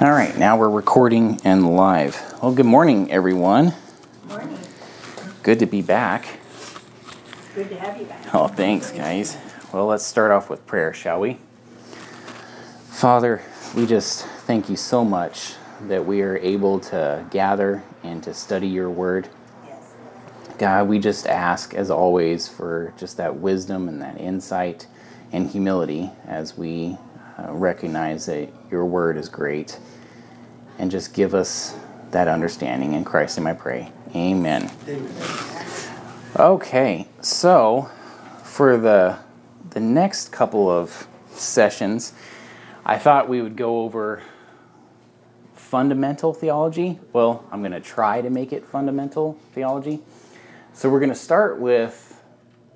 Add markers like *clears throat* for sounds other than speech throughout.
All right, now we're recording and live. Well, good morning, everyone. Morning. Good to be back. Good to have you back. Oh, thanks, guys. Well, let's start off with prayer, shall we? Father, we just thank you so much that we are able to gather and to study your word. Yes. God, we just ask, as always, for just that wisdom and that insight and humility as we uh, recognize that your word is great. And just give us that understanding. In Christ's name I pray. Amen. Okay, so for the, the next couple of sessions, I thought we would go over fundamental theology. Well, I'm going to try to make it fundamental theology. So we're going to start with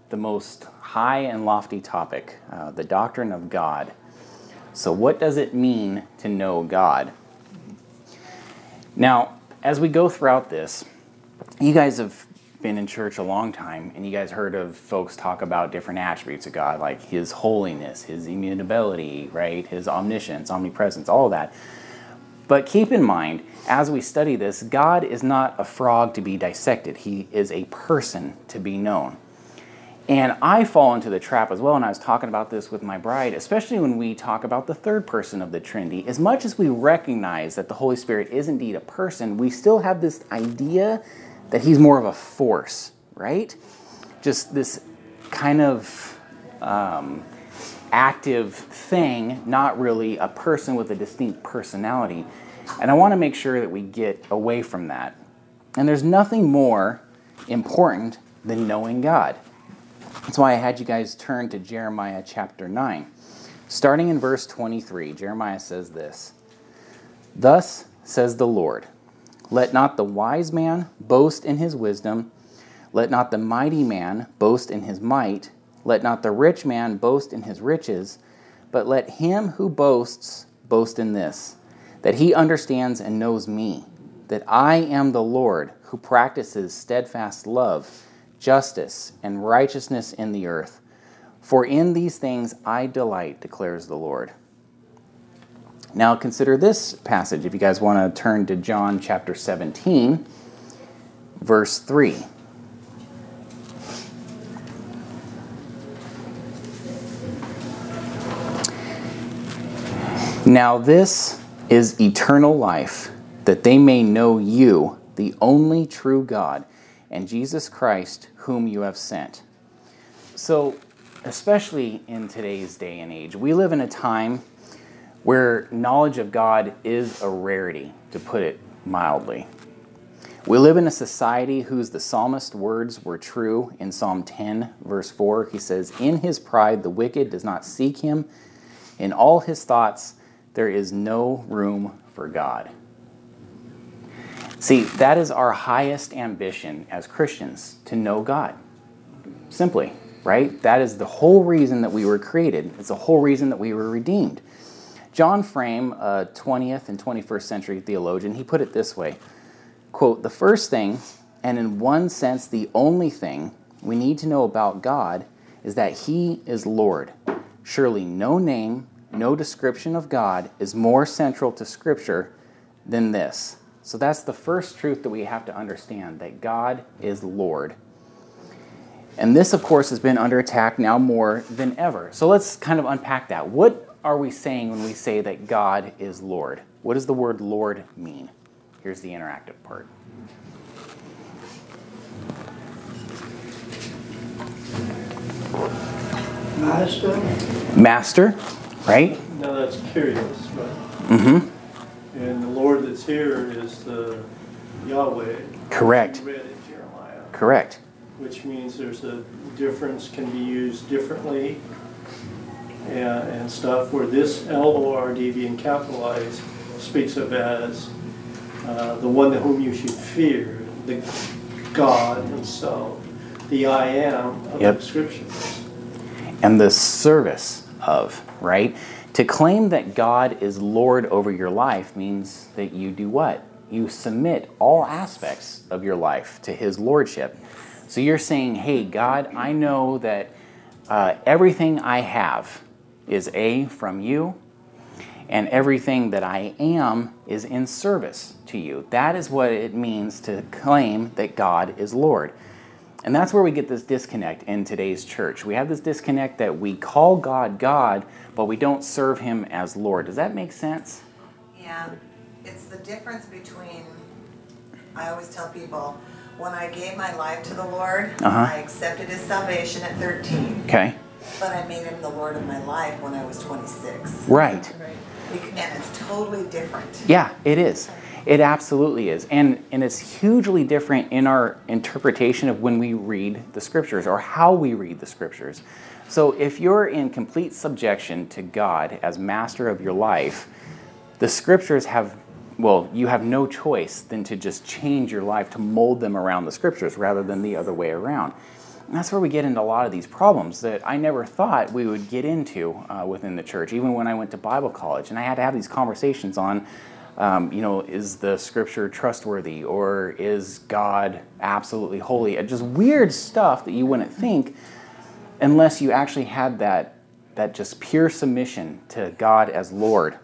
the most high and lofty topic uh, the doctrine of God. So, what does it mean to know God? Now, as we go throughout this, you guys have been in church a long time and you guys heard of folks talk about different attributes of God, like his holiness, his immutability, right? His omniscience, omnipresence, all that. But keep in mind, as we study this, God is not a frog to be dissected, he is a person to be known. And I fall into the trap as well, and I was talking about this with my bride, especially when we talk about the third person of the Trinity. As much as we recognize that the Holy Spirit is indeed a person, we still have this idea that he's more of a force, right? Just this kind of um, active thing, not really a person with a distinct personality. And I want to make sure that we get away from that. And there's nothing more important than knowing God. That's why I had you guys turn to Jeremiah chapter 9. Starting in verse 23, Jeremiah says this. Thus says the Lord, Let not the wise man boast in his wisdom, let not the mighty man boast in his might, let not the rich man boast in his riches, but let him who boasts boast in this, that he understands and knows me, that I am the Lord who practices steadfast love justice, and righteousness in the earth. For in these things I delight, declares the Lord. Now consider this passage if you guys want to turn to John chapter 17, verse 3. Now this is eternal life, that they may know you, the only true God and Jesus Christ, whom you have sent. So, especially in today's day and age, we live in a time where knowledge of God is a rarity, to put it mildly. We live in a society whose the psalmist words were true in Psalm 10, verse 4. He says, In his pride, the wicked does not seek him. In all his thoughts, there is no room for God. See, that is our highest ambition as Christians to know God. Simply, right? That is the whole reason that we were created. It's the whole reason that we were redeemed. John Frame, a 20th and 21st century theologian, he put it this way quote, The first thing, and in one sense the only thing we need to know about God is that He is Lord. Surely no name, no description of God is more central to Scripture than this so that's the first truth that we have to understand that God is Lord. And this, of course, has been under attack now more than ever. So let's kind of unpack that. What are we saying when we say that God is Lord? What does the word Lord mean? Here's the interactive part. Master? Master, right? Now that's curious, right? Mm-hmm. And the Lord that's here is the Yahweh. Correct. Read in Jeremiah. Correct. Which means there's a difference, can be used differently and, and stuff, where this L-O-R-D being capitalized speaks of as uh, the one whom you should fear, the God himself, the I am of Yep. the scriptures. And the service of, right? To claim that God is Lord over your life means that you do what? You submit all aspects of your life to His Lordship. So you're saying, hey, God, I know that uh, everything I have is A, from you, and everything that I am is in service to you. That is what it means to claim that God is Lord. And that's where we get this disconnect in today's church. We have this disconnect that we call God God, but we don't serve him as Lord. Does that make sense? Yeah, it's the difference between, I always tell people, when I gave my life to the Lord, Uh-huh. I accepted his salvation at 13, Okay. but I made him the Lord of my life when I was 26. Right. And it's totally different. Yeah, it is. It absolutely is. And and it's hugely different in our interpretation of when we read the scriptures or how we read the scriptures. So if you're in complete subjection to God as master of your life, the scriptures have well, you have no choice than to just change your life to mold them around the scriptures rather than the other way around. And that's where we get into a lot of these problems that I never thought we would get into uh, within the church, even when I went to Bible college. And I had to have these conversations on, um, you know, is the scripture trustworthy or is God absolutely holy? Just weird stuff that you wouldn't think unless you actually had that, that just pure submission to God as Lord.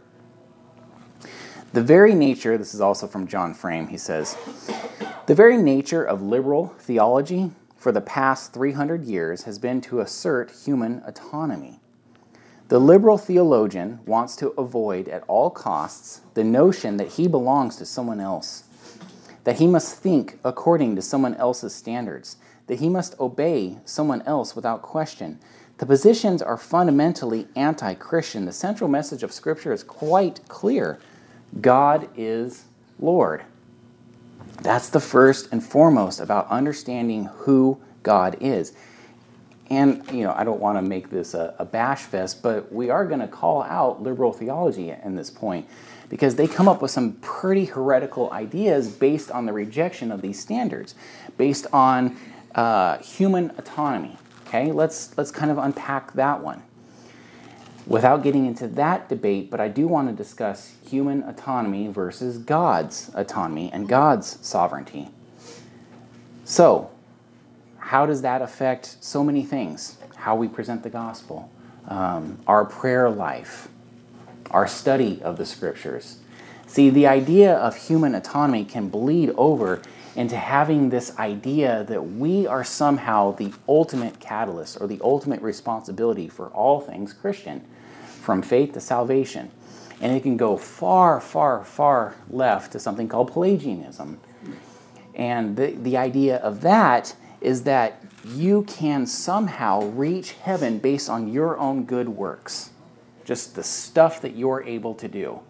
The very nature, this is also from John Frame, he says, the very nature of liberal theology for the past 300 years has been to assert human autonomy. The liberal theologian wants to avoid at all costs the notion that he belongs to someone else, that he must think according to someone else's standards, that he must obey someone else without question. The positions are fundamentally anti Christian. The central message of Scripture is quite clear God is Lord. That's the first and foremost about understanding who God is. And, you know, I don't want to make this a, a bash fest, but we are going to call out liberal theology in this point because they come up with some pretty heretical ideas based on the rejection of these standards, based on uh, human autonomy. Okay, let's, let's kind of unpack that one without getting into that debate, but I do want to discuss human autonomy versus God's autonomy and God's sovereignty. So, how does that affect so many things? How we present the gospel, um, our prayer life, our study of the scriptures. See, the idea of human autonomy can bleed over into having this idea that we are somehow the ultimate catalyst or the ultimate responsibility for all things Christian, from faith to salvation. And it can go far, far, far left to something called Pelagianism. And the, the idea of that is that you can somehow reach heaven based on your own good works, just the stuff that you're able to do.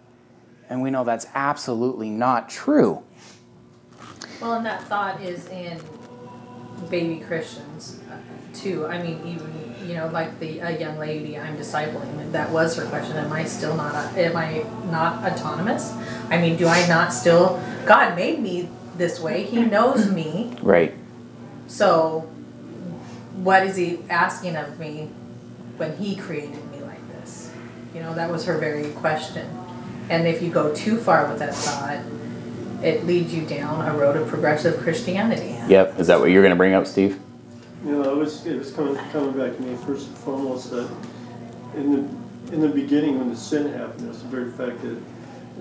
And we know that's absolutely not true. Well, and that thought is in baby Christians uh, too. I mean, even you know, like the a young lady I'm discipling, and that was her question: Am I still not? Am I not autonomous? I mean, do I not still? God made me this way. He knows *clears throat* me. Right. So, what is He asking of me when He created me like this? You know, that was her very question. And if you go too far with that thought, it leads you down a road of progressive Christianity. Yep. Is that what you're going to bring up, Steve? You know, it was, it was coming, coming back to me first and foremost that in the, in the beginning when the sin happened, it's the very fact that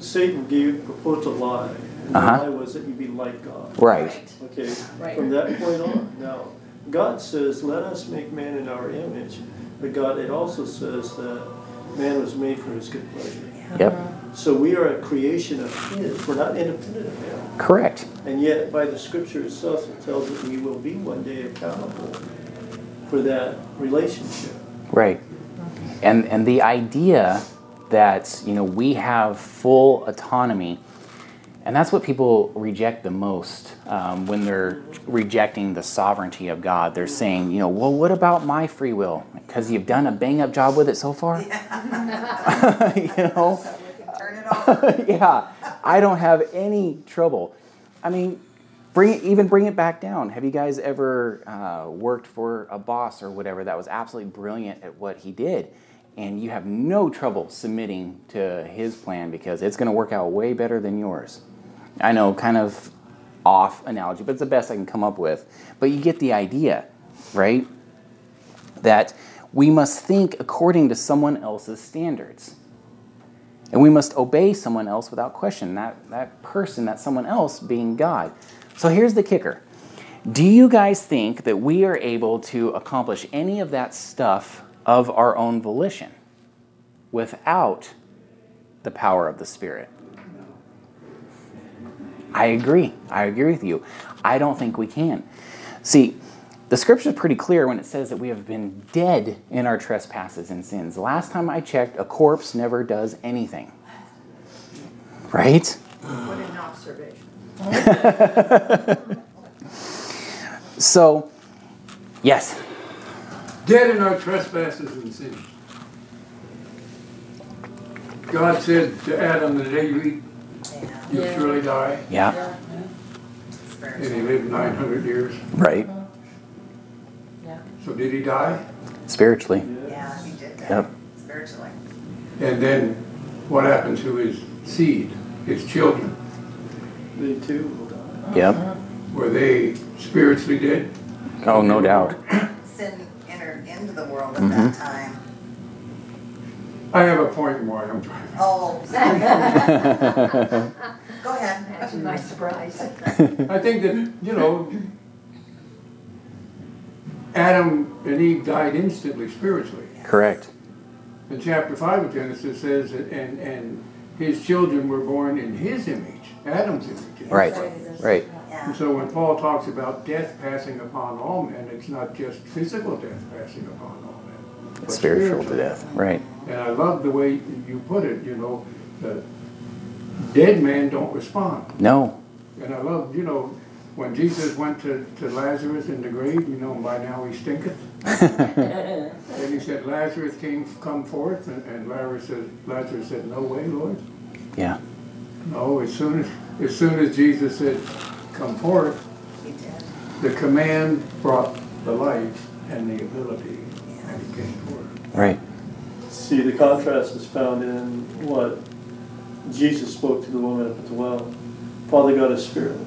Satan gave, proposed a lie. And the Uh-huh. lie was that you'd be like God. Right. Okay, Right. from that point on. Now, God says, let us make man in our image. But God, it also says that man was made for his good pleasure. Yep. So we are a creation of his. We're not independent of him. Correct. And yet, by the scripture itself, it tells us we will be one day accountable for that relationship. Right. And and the idea that you know we have full autonomy, and that's what people reject the most um, when they're rejecting the sovereignty of God. They're saying, you know, well, what about my free will? Because you've done a bang up job with it so far. *laughs* you know. *laughs* Yeah, I don't have any trouble. I mean, bring it, even bring it back down. Have you guys ever uh, worked for a boss or whatever that was absolutely brilliant at what he did, and you have no trouble submitting to his plan because it's going to work out way better than yours? I know, kind of off analogy, but it's the best I can come up with. But you get the idea, right? That we must think according to someone else's standards. And we must obey someone else without question, that, that person, that someone else being God. So here's the kicker Do you guys think that we are able to accomplish any of that stuff of our own volition without the power of the Spirit? I agree. I agree with you. I don't think we can. See, the scripture is pretty clear when it says that we have been dead in our trespasses and sins. Last time I checked, a corpse never does anything. Right? What an observation. *laughs* So, yes. Dead in our trespasses and sins. God said to Adam, the day you eat, Yeah, you Yeah. surely die. Yeah. And he lived 900 years. Right. Yeah. So did he die? Spiritually. Yeah, he did that, Yep. spiritually. And then what happened to his seed, his children? They too will die. Yep. Were they spiritually dead? Oh, no doubt. *coughs* Sin entered into the world at Mm-hmm. that time. I have a point why I'm driving. Oh, sorry. *laughs* Go ahead. Imagine my surprise. I think that, you know, Adam and Eve died instantly spiritually. Correct. In chapter 5 of Genesis says, that- and, and his children were born in his image, Adam's image. Right. Right. And so when Paul talks about death passing upon all men, it's not just physical death passing upon all men. but Spiritual to death. Right. And I love the way you put it, you know, the dead man don't respond. No. And I love, you know, when Jesus went to, to Lazarus in the grave, you know, by now he stinketh. *laughs* and he said, Lazarus came, come forth, and, and Lazarus said, Lazarus said, no way, Lord. Yeah. No, as soon as, as soon as Jesus said, come forth, the command brought the life and the ability, and he came forth. Right. See, the contrast is found in what Jesus spoke to the woman up at the well. Father God is spirit.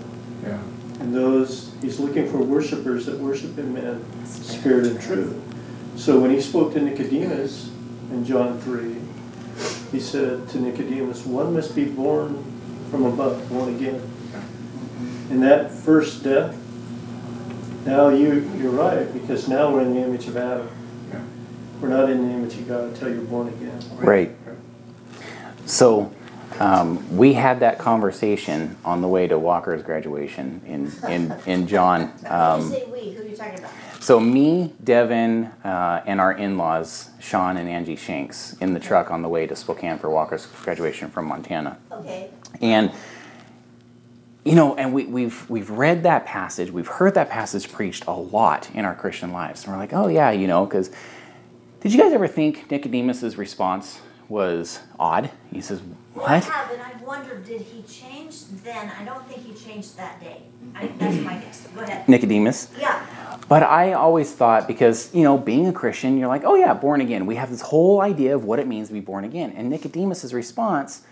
Yeah. And those, he's looking for worshipers that worship him in spirit and truth. So when he spoke to Nicodemus in John 3, he said to Nicodemus, one must be born from above, born again. And that first death, now you, you're right, because now we're in the image of Adam. We're not in the image of God until you're born again. Right. So um, we had that conversation on the way to Walker's graduation in in in John. *laughs* Um, say we, who are you talking about? so me, Devin, uh, and our in-laws, Sean and Angie Shanks, in the truck on the way to Spokane for Walker's graduation from Montana. Okay, And you know, and we, we've we've read that passage, we've heard that passage preached a lot in our Christian lives, and we're like, oh yeah, you know, because did you guys ever think Nicodemus's response was odd? He says, Well, I what? have, and I've wondered, did he change then? I don't think he changed that day. I, that's my guess. Go ahead. Nicodemus. Yeah, But I always thought because, you know, being a Christian, you're like, oh yeah, born again. We have this whole idea of what it means to be born again. And Nicodemus's response,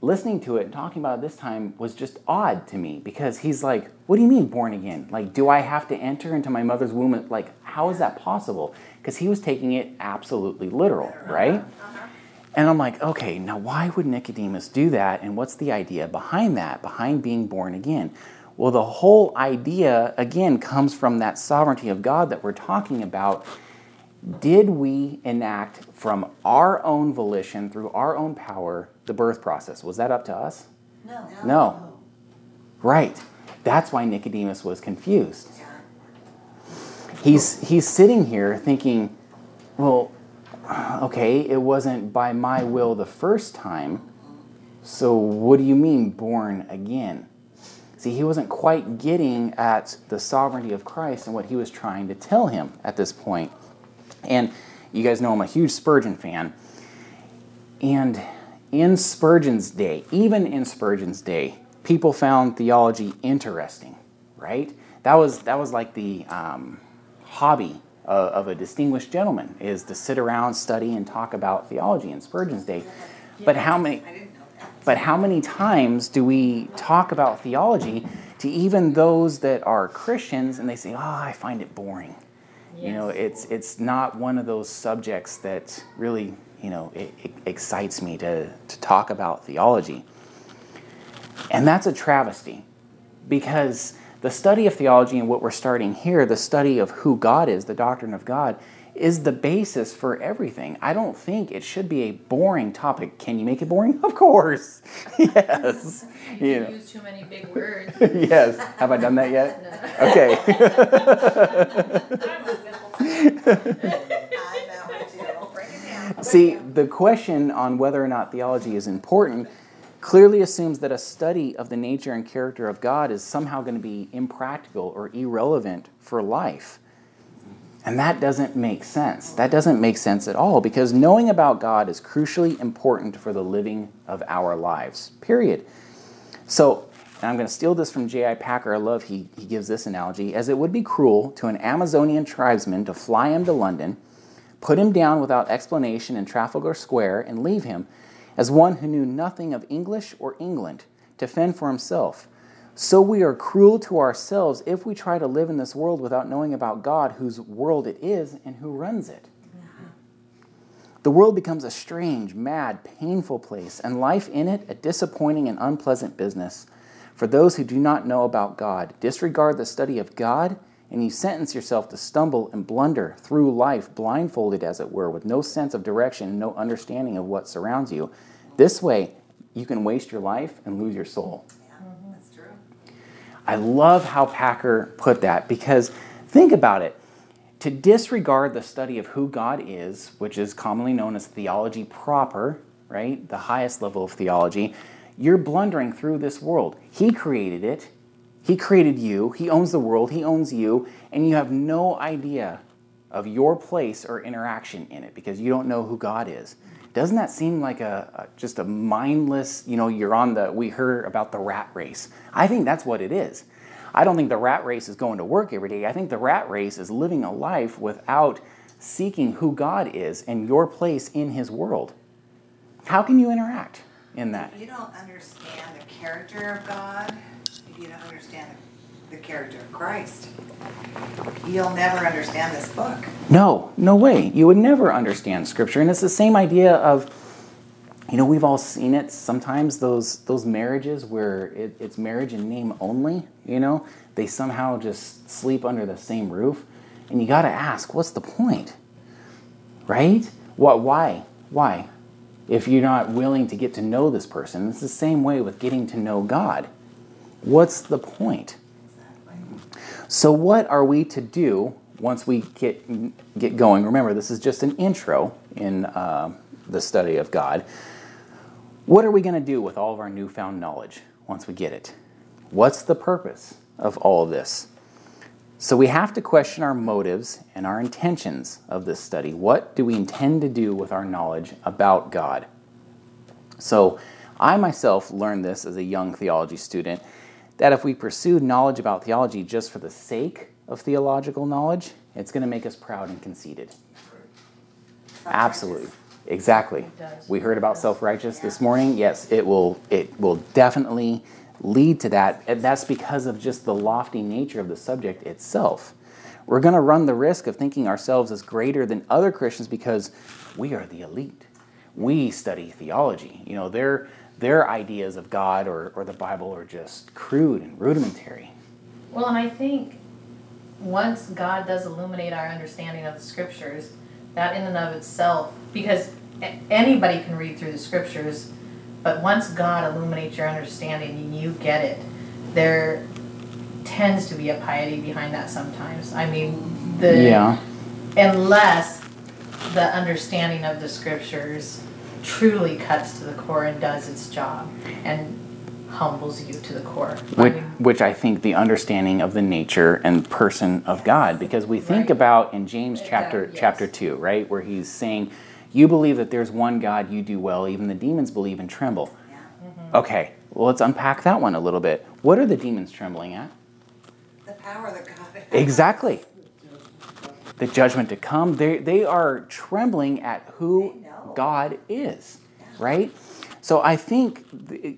listening to it and talking about it this time, was just odd to me because he's like, what do you mean born again? Like, do I have to enter into my mother's womb? Like, how is that possible? Because he was taking it absolutely literal, right? Uh-huh. And I'm like, okay, now why would Nicodemus do that? And what's the idea behind that, behind being born again? Well, the whole idea, again, comes from that sovereignty of God that we're talking about. Did we enact from our own volition, through our own power, the birth process? Was that up to us? no. No. Right. That's why Nicodemus was confused. He's, he's sitting here thinking, well, okay, it wasn't by my will the first time, so what do you mean born again? See, he wasn't quite getting at the sovereignty of Christ and what he was trying to tell him at this point. And you guys know I'm a huge Spurgeon fan. And in Spurgeon's day, even in Spurgeon's day, people found theology interesting, right? That was that was like the um, hobby of, of a distinguished gentleman is to sit around, study, and talk about theology in Spurgeon's day. But how many? I didn't know that. But how many times do we talk about theology to even those that are Christians and they say, "Oh, I find it boring." You know, it's it's not one of those subjects that really you know, it, it excites me to, to talk about theology. And that's a travesty because the study of theology and what we're starting here, the study of who God is, the doctrine of God, is the basis for everything. I don't think it should be a boring topic. Can you make it boring? *laughs* Of course. *laughs* yes. *laughs* You You know. use too many big words. yes. Have I done that yet? No. Okay. I know, I do. Bring it down. See, the question on whether or not theology is important clearly assumes that a study of the nature and character of God is somehow going to be impractical or irrelevant for life. And that doesn't make sense. That doesn't make sense at all because knowing about God is crucially important for the living of our lives, period. So, and I'm going to steal this from J.I. Packer. I love he, he gives this analogy as it would be cruel to an Amazonian tribesman to fly him to London, put him down without explanation in Trafalgar Square, and leave him as one who knew nothing of English or England to fend for himself. So we are cruel to ourselves if we try to live in this world without knowing about God, whose world it is and who runs it. The world becomes a strange, mad, painful place, and life in it a disappointing and unpleasant business. For those who do not know about God, disregard the study of God, and you sentence yourself to stumble and blunder through life, blindfolded as it were, with no sense of direction and no understanding of what surrounds you. This way, you can waste your life and lose your soul. Yeah, that's true. I love how Packer put that because think about it. To disregard the study of who God is, which is commonly known as theology proper, right? The highest level of theology, you're blundering through this world. He created it. He created you. He owns the world. He owns you. And you have no idea of your place or interaction in it because you don't know who God is. Doesn't that seem like a, a just a mindless, you know, you're on the we heard about the rat race. I think that's what it is. I don't think the rat race is going to work every day. I think the rat race is living a life without seeking who God is and your place in his world. How can you interact in that? You don't understand the character of God, you don't understand the character of Christ, you'll never understand this book. No, no way. You would never understand scripture. And it's the same idea of, you know, we've all seen it sometimes, those those marriages where it, it's marriage in name only, you know, they somehow just sleep under the same roof. And you got to ask, what's the point? Right? What, why? Why? If you're not willing to get to know this person, it's the same way with getting to know God. What's the point? So, what are we to do once we get get going? Remember, this is just an intro in uh, the study of God. What are we going to do with all of our newfound knowledge once we get it? What's the purpose of all of this? So, we have to question our motives and our intentions of this study. What do we intend to do with our knowledge about God? So, I myself learned this as a young theology student that if we pursue knowledge about theology just for the sake of theological knowledge, it's going to make us proud and conceited. Absolutely. Exactly. We heard about self-righteous this morning. Yes, it will it will definitely lead to that. And that's because of just the lofty nature of the subject itself. We're going to run the risk of thinking ourselves as greater than other Christians because we are the elite. We study theology. You know, their their ideas of God or, or the Bible are just crude and rudimentary. Well, and I think once God does illuminate our understanding of the scriptures, that in and of itself, because anybody can read through the scriptures, but once God illuminates your understanding and you get it, there tends to be a piety behind that sometimes. I mean, the Yeah. unless the understanding of the scriptures truly cuts to the core and does its job and humbles you to the core. Which, which I think the understanding of the nature and person of God, because we think Right. about in James Uh, chapter yes. chapter two, right, where he's saying, "You believe that there's one God, you do well. Even the demons believe and tremble." Yeah. Okay, well let's unpack that one a little bit. What are the demons trembling at? The power that God. Exactly. The judgment to come. They they are trembling at who God is, right? So I think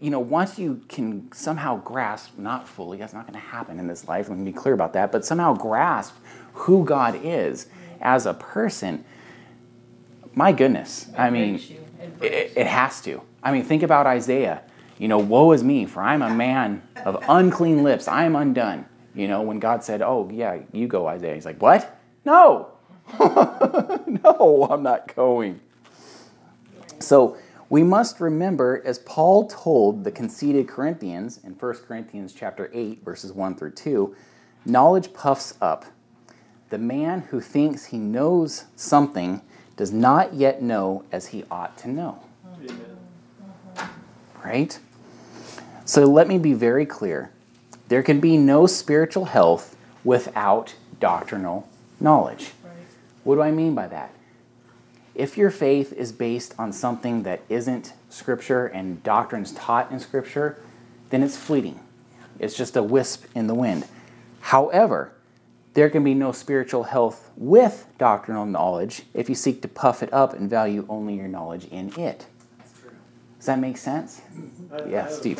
you know once you can somehow grasp, not fully, that's not going to happen in this life. Let me be clear about that. But somehow grasp who God is as a person. my goodness. I mean. It it, it has to. I mean, think about Isaiah. You know, woe is me, for I'm a man of *laughs* unclean lips. I am undone. You know, when God said, Oh, yeah, you go, Isaiah. He's like, What? No. *laughs* no, I'm not going. So we must remember, as Paul told the conceited Corinthians in 1 Corinthians chapter 8, verses 1 through 2, knowledge puffs up. The man who thinks he knows something does not yet know as he ought to know. Right? So let me be very clear. There can be no spiritual health without doctrinal knowledge. Right. What do I mean by that? If your faith is based on something that isn't Scripture and doctrines taught in Scripture, then it's fleeting. It's just a wisp in the wind. However, there can be no spiritual health with doctrinal knowledge if you seek to puff it up and value only your knowledge in it. Does that make sense? *clears throat* I- I Yeah, a Steve.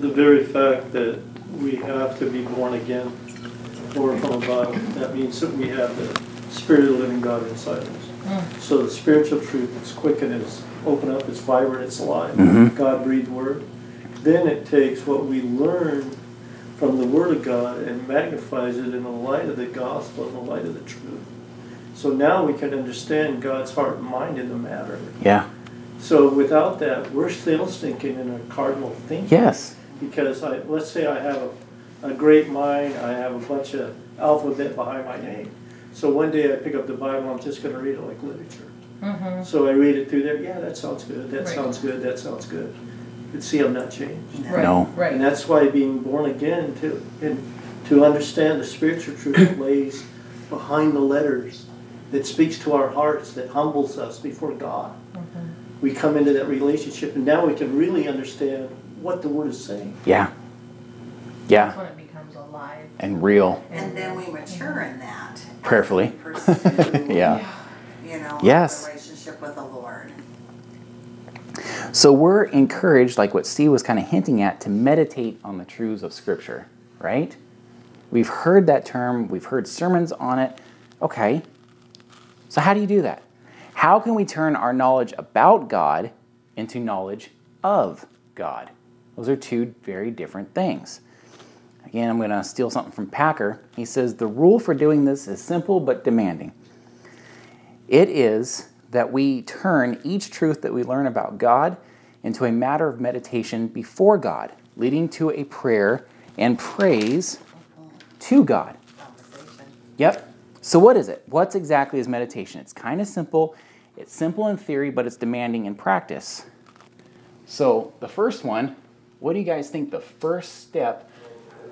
The very fact that we have to be born again or from above, that means that we have the Spirit of the living God inside us. So the spiritual truth, it's quick and it's open up, it's vibrant, it's alive. Mhm. God breathed word. Then it takes what we learn from the Word of God and magnifies it in the light of the gospel, in the light of the truth. So now we can understand God's heart and mind in the matter. Yeah. So without that, we're still thinking in a cardinal thinking. Yes. Because I, let's say I have a, a great mind, I have a bunch of alphabet behind my name. So one day I pick up the Bible, I'm just gonna read it like literature. Mm-hmm. So I read it through there, yeah, that sounds good, that Right. sounds good, that sounds good. But see, I'm not changed. Right. No. Right. And that's why being born again, to, and to understand the spiritual truth that *coughs* lays behind the letters, that speaks to our hearts, that humbles us before God. Mm-hmm. We come into that relationship, and now we can really understand what the Word is saying. Yeah. Yeah. That's Yeah. when it becomes alive. And real. And then we mature in that. Prayerfully. Pursue, *laughs* Yeah. You know, Yes. a relationship with the Lord. So we're encouraged, like what Steve was kind of hinting at, to meditate on the truths of Scripture, right? We've heard that term, we've heard sermons on it. Okay. So, how do you do that? How can we turn our knowledge about God into knowledge of God? Those are two very different things. Again, I'm going to steal something from Packer. He says the rule for doing this is simple but demanding. It is that we turn each truth that we learn about God into a matter of meditation before God, leading to a prayer and praise to God. Yep. So, what is it? What's exactly is meditation? It's kind of simple. It's simple in theory, but it's demanding in practice. So, the first one, what do you guys think the first step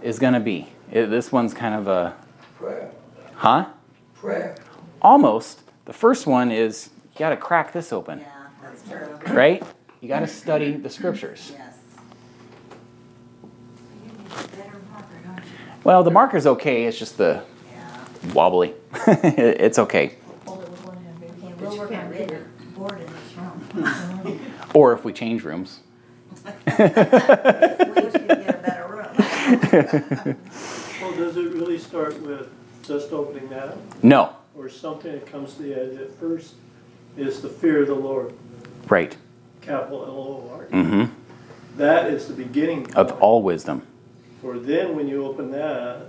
is going to be? It- this one's kind of a, Prayer, huh? prayer. Almost. The first one is you got to crack this open, Yeah, that's true. right? You got to study the scriptures. Yes. You need a better marker. Well, the marker's okay, it's just the Yeah. wobbly. *laughs* it's okay. Hold it with one hand, baby. Yeah, But but you you can't can't read read a board in this room. Or if we change rooms. Well, does it really start with just opening that up? No. Or something that comes to the edge at first is the fear of the Lord, Right. capital L O R. Mm-hmm. That is the beginning. Of all wisdom. For then, when you open that,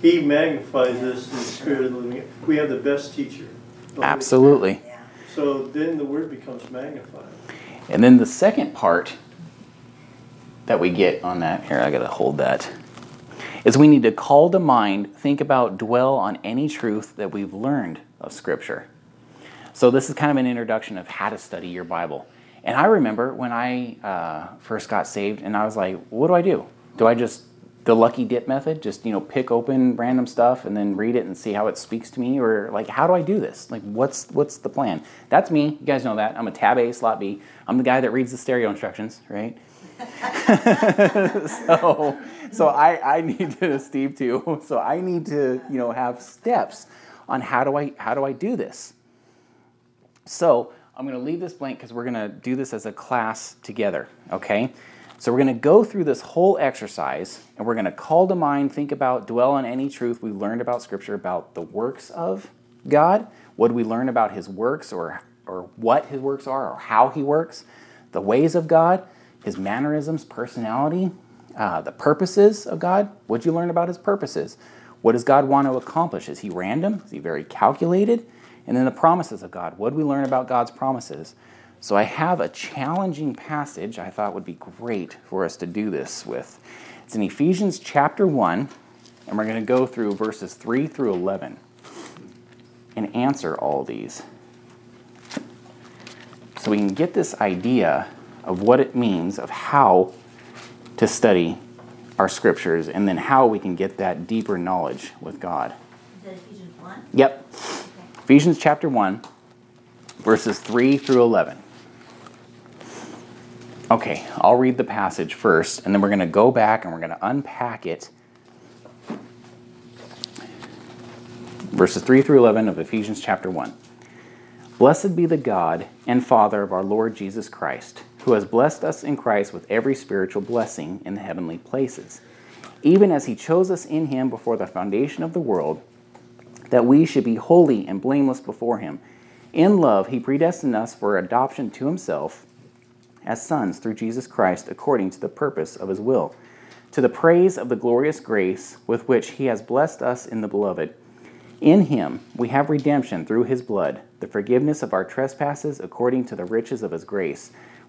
he magnifies this in the spirit of the living. We have the best teacher. the Absolutely. Yeah. So then the word becomes magnified. And then the second part that we get on that, here, I gotta hold that, is we need to call to mind, think about, dwell on any truth that we've learned of Scripture. So this is kind of an introduction of how to study your Bible. And I remember when I uh, first got saved, and I was like, what do I do? Do I just the lucky dip method, just you know, pick open random stuff and then read it and see how it speaks to me, or like how do I do this? Like what's what's the plan? That's me. You guys know that. I'm a tab A, slot B. I'm the guy that reads the stereo instructions, right? *laughs* so so I, I need to Steve too. *laughs* So I need to, you know, have steps on how do I how do I do this? So I'm going to leave this blank because we're going to do this as a class together, okay? So we're going to go through this whole exercise and we're going to call to mind, think about, dwell on any truth we learned about Scripture about the works of God? What do we learn about his works or, or what his works are or how he works? The ways of God, his mannerisms, personality, uh, the purposes of God. What'd you learn about his purposes? What does God want to accomplish? Is he random? Is he very calculated? And then the promises of God. What do we learn about God's promises? So I have a challenging passage I thought would be great for us to do this with. It's in Ephesians chapter 1, and we're going to go through verses 3 through 11 and answer all these. So we can get this idea of what it means, of how to study our scriptures, and then how we can get that deeper knowledge with God. Is that Ephesians one? Yep. Ephesians chapter 1, verses 3 through 11. Okay, I'll read the passage first, and then we're going to go back and we're going to unpack it. Verses 3 through 11 of Ephesians chapter 1. Blessed be the God and Father of our Lord Jesus Christ, who has blessed us in Christ with every spiritual blessing in the heavenly places, even as he chose us in him before the foundation of the world that we should be holy and blameless before him. In love, he predestined us for adoption to himself as sons through Jesus Christ according to the purpose of his will, to the praise of the glorious grace with which he has blessed us in the beloved. In him we have redemption through his blood, the forgiveness of our trespasses according to the riches of his grace,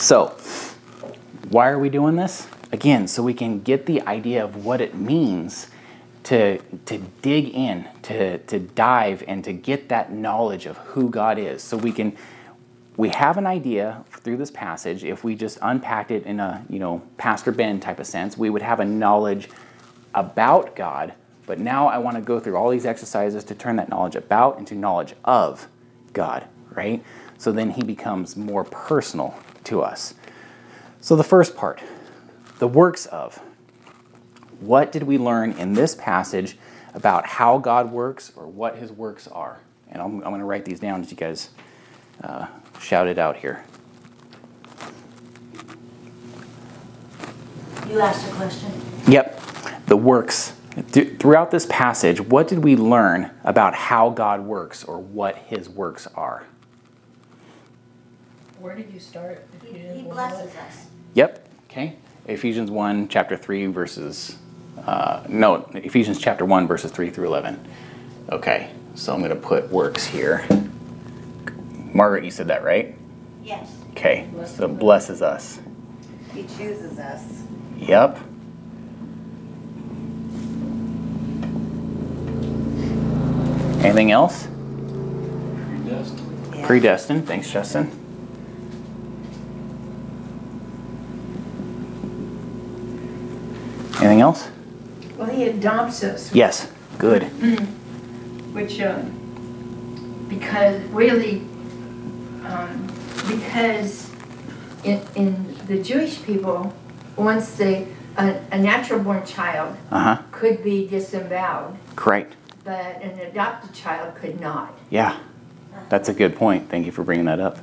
So, why are we doing this? Again, so we can get the idea of what it means to, to dig in, to, to dive, and to get that knowledge of who God is. So we can we have an idea through this passage. If we just unpacked it in a you know Pastor Ben type of sense, we would have a knowledge about God. But now I want to go through all these exercises to turn that knowledge about into knowledge of God, right? So then He becomes more personal to us. So the first part, the works of. What did we learn in this passage about how God works or what his works are? And I'm, I'm going to write these down as you guys uh, shout it out here. You asked a question. Yep, the works. Th- Throughout this passage, what did we learn about how God works or what his works are? Where did you start? He, he blesses us. Yep. Okay. Ephesians 1, chapter 3, verses. Uh, no, Ephesians chapter 1, verses 3 through 11. Okay. So I'm going to put works here. Margaret, you said that, right? Yes. Okay. So blesses us. He chooses us. Yep. Anything else? Predestined. Yeah. Predestined. Thanks, Justin. Anything else? Well, he adopts us, Yes. Good. which, uh, because really, um, because in, in the Jewish people, once they, a, a natural born child Uh huh. could be disemboweled, Correct. but an adopted child could not. Yeah. That's a good point. Thank you for bringing that up.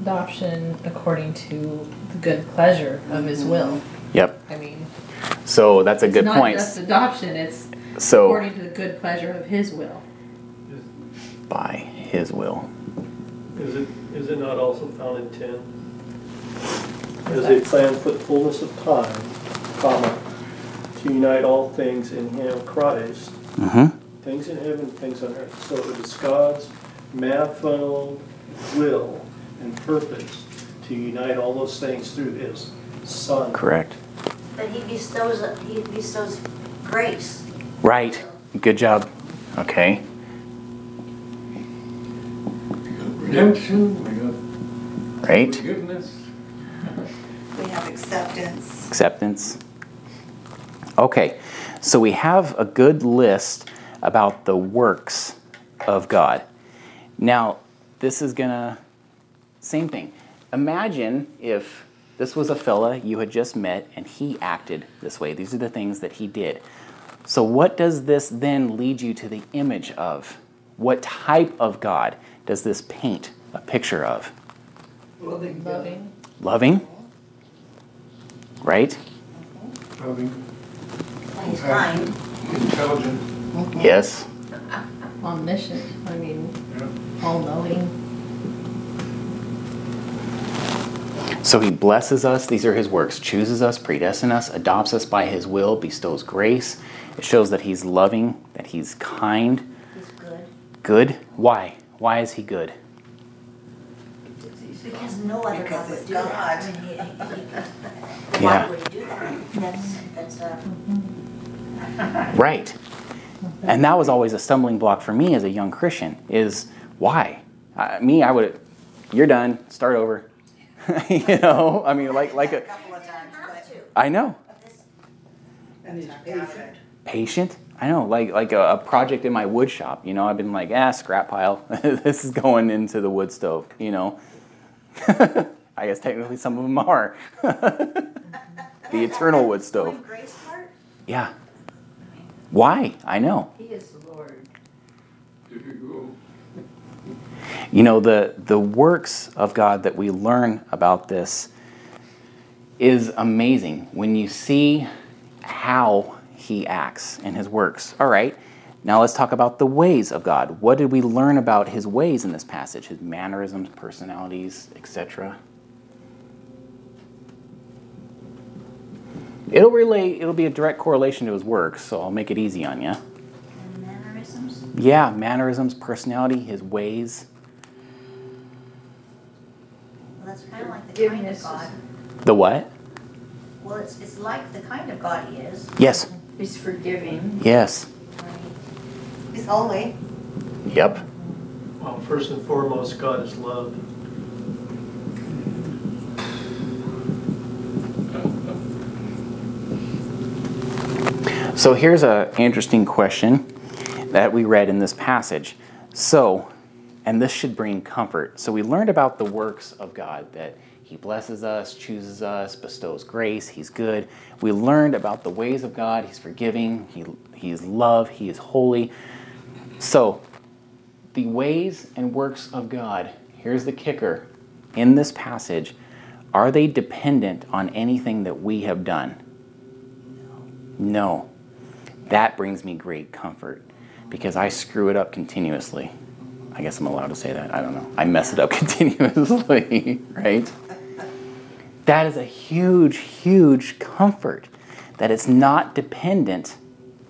Adoption according to the good pleasure of his will. Yep. I mean, So that's a it's good not point. just adoption, it's So according to the good pleasure of his will. by his will. Is it, is it not also found in ten? As a plan for the fullness of time, comma, to unite all things in him, Christ, Mm-hmm. things in heaven, things on earth. So it is God's manifold will and purpose to unite all those things through his son. Correct. But he bestows, he bestows grace. Right. Good job. Okay. Redemption, we got Right. forgiveness. We have acceptance. Acceptance. Okay. So we have a good list about the works of God. Now, this is gonna, same thing. Imagine if this was a fella you had just met and he acted this way. These are the things that he did. So, what does this then lead you to the image of? What type of God does this paint a picture of? Loving. Loving? Right? Loving, He's kind. intelligent, Yes. Omniscient, I mean, yeah. all knowing. So he blesses us, these are his works, chooses us, predestines us, adopts us by his will, bestows grace. It shows that he's loving, that he's kind, He's good. good. Why? Why is he good? Because no other Because God would it's do that. God. I mean, he- he- *laughs* Yeah. Why would he do that? That's, that's, uh, *laughs* Right. And that was always a stumbling block for me as a young Christian is why? Uh, me, I would, you're done, start over. *laughs* you know, I mean, like, like A a, couple of times, have but to. I know, And he's I doubt patient. patient. I know, like like a, a project in my wood shop. You know, I've been like, ah, scrap pile. *laughs* this is going into the wood stove. You know, *laughs* I guess technically some of them are. the eternal wood stove. Grace part? Yeah. Why? I know. He is the Lord. You know, the the works of God that we learn about this is amazing when you see how he acts in his works. All right. Now let's talk about the ways of God. What did we learn about his ways in this passage? His mannerisms, personalities, etc. It'll relate, it'll be a direct correlation to his works, so I'll make it easy on you. And mannerisms? Yeah, mannerisms, personality, his ways. Well, that's kind of like the kind of God. The what? Well, it's, it's like the kind of God he is. Yes. He's forgiving. Yes. Right. He's holy. Yep. Well, first and foremost, God is love. So here's an interesting question that we read in this passage. So, and this should bring comfort. So we learned about the works of God that He blesses us, chooses us, bestows grace, He's good. We learned about the ways of God, He's forgiving, He, he is love, He is holy. So, the ways and works of God, here's the kicker in this passage, are they dependent on anything that we have done? No. That brings me great comfort because I screw it up continuously. I guess I'm allowed to say that. I don't know. I mess it up *laughs* continuously, right? That is a huge, huge comfort that it's not dependent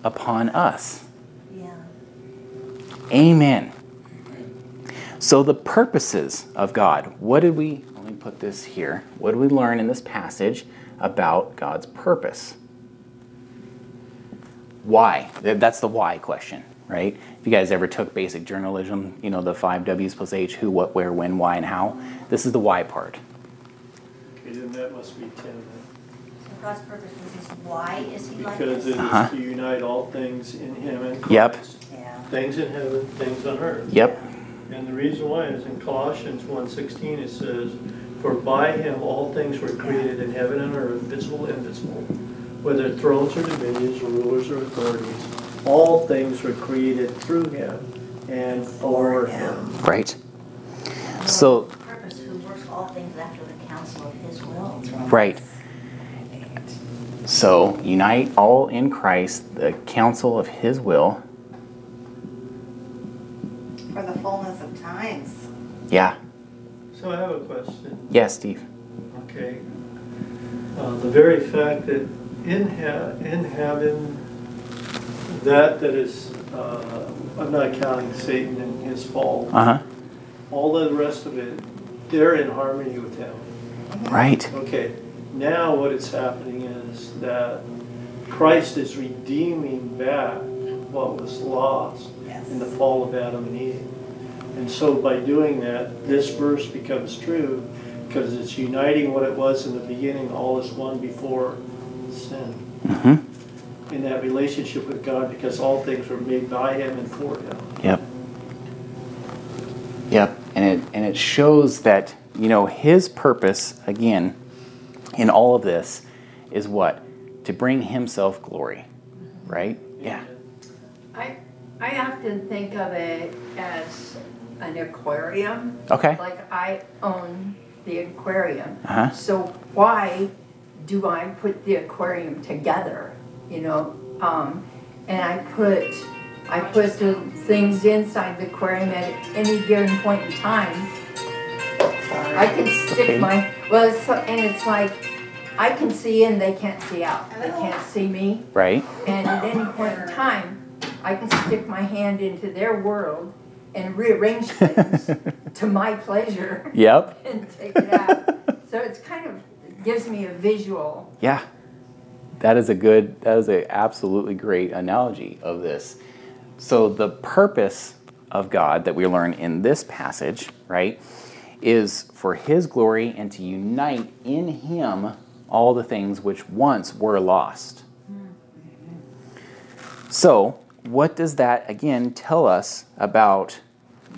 upon us. Yeah. Amen. So, the purposes of God, what did we, let me put this here, what did we learn in this passage about God's purpose? Why? That's the why question, right? If you guys ever took basic journalism, you know, the five W's plus H who, what, where, when, why, and how. This is the why part. Okay, then that must be ten then. So God's purpose was this, why is he like Because this? it Uh-huh. is to unite all things in Him and Christ. Yep. Yeah. Things in heaven, things on earth. Yep. And the reason why is in Colossians 1:16 it says, "For by him all things were created in heaven and earth, visible and invisible, whether thrones or dominions or rulers or authorities, all things were created through him and for him." Right? So, Purpose, who works all things after the counsel of his will. right. So, unite all in Christ, the counsel of his will. For the fullness of times. Yeah. So I have a question. Yes, Steve. Okay. Uh, The very fact that in he- in heaven, that that is, uh, I'm not counting Satan and his fall, Uh huh. all the rest of it, they're in harmony with him. Right. Okay, now what is happening is that Christ is redeeming back what was lost Yes. in the fall of Adam and Eve. And so by doing that, this verse becomes true because it's uniting what it was in the beginning, all is one before sin. Mm-hmm. In that relationship with God because all things were made by him and for him. Yep. Yep. And it and it shows that, you know, his purpose again in all of this is what? To bring himself glory. Right? Yeah. I, I often think of it as an aquarium. Okay. Like I own the aquarium. Uh-huh. So why do I put the aquarium together, you know? Um, and I put, I put the things inside the aquarium at any given point in time. I can Okay. stick my, well, it's, so- and it's like, I can see in, they can't see out. They can't see me. Right? And at any point in time, I can stick my hand into their world and rearrange *laughs* things to my pleasure Yep. *laughs* and take it out. So it's kind of, it gives me a visual. Yeah. That is a good that is an absolutely great analogy of this. So the purpose of God that we learn in this passage, right, is for his glory and to unite in him all the things which once were lost. So, what does that again tell us about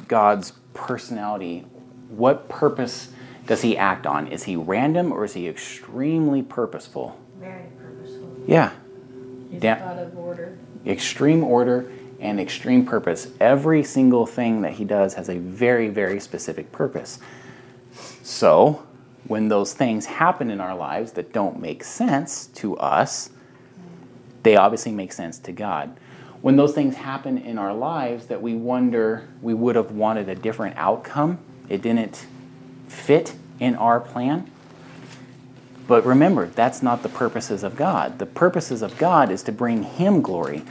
God's personality? What purpose does he act on? Is he random or is he extremely purposeful? Yeah, He's Da- out of order. extreme order and extreme purpose. Every single thing that he does has a very, very specific purpose. So, when those things happen in our lives that don't make sense to us, they obviously make sense to God. When those things happen in our lives that we wonder we would have wanted a different outcome, it didn't fit in our plan. But remember, that's not the purposes of God. The purposes of God is to bring Him glory.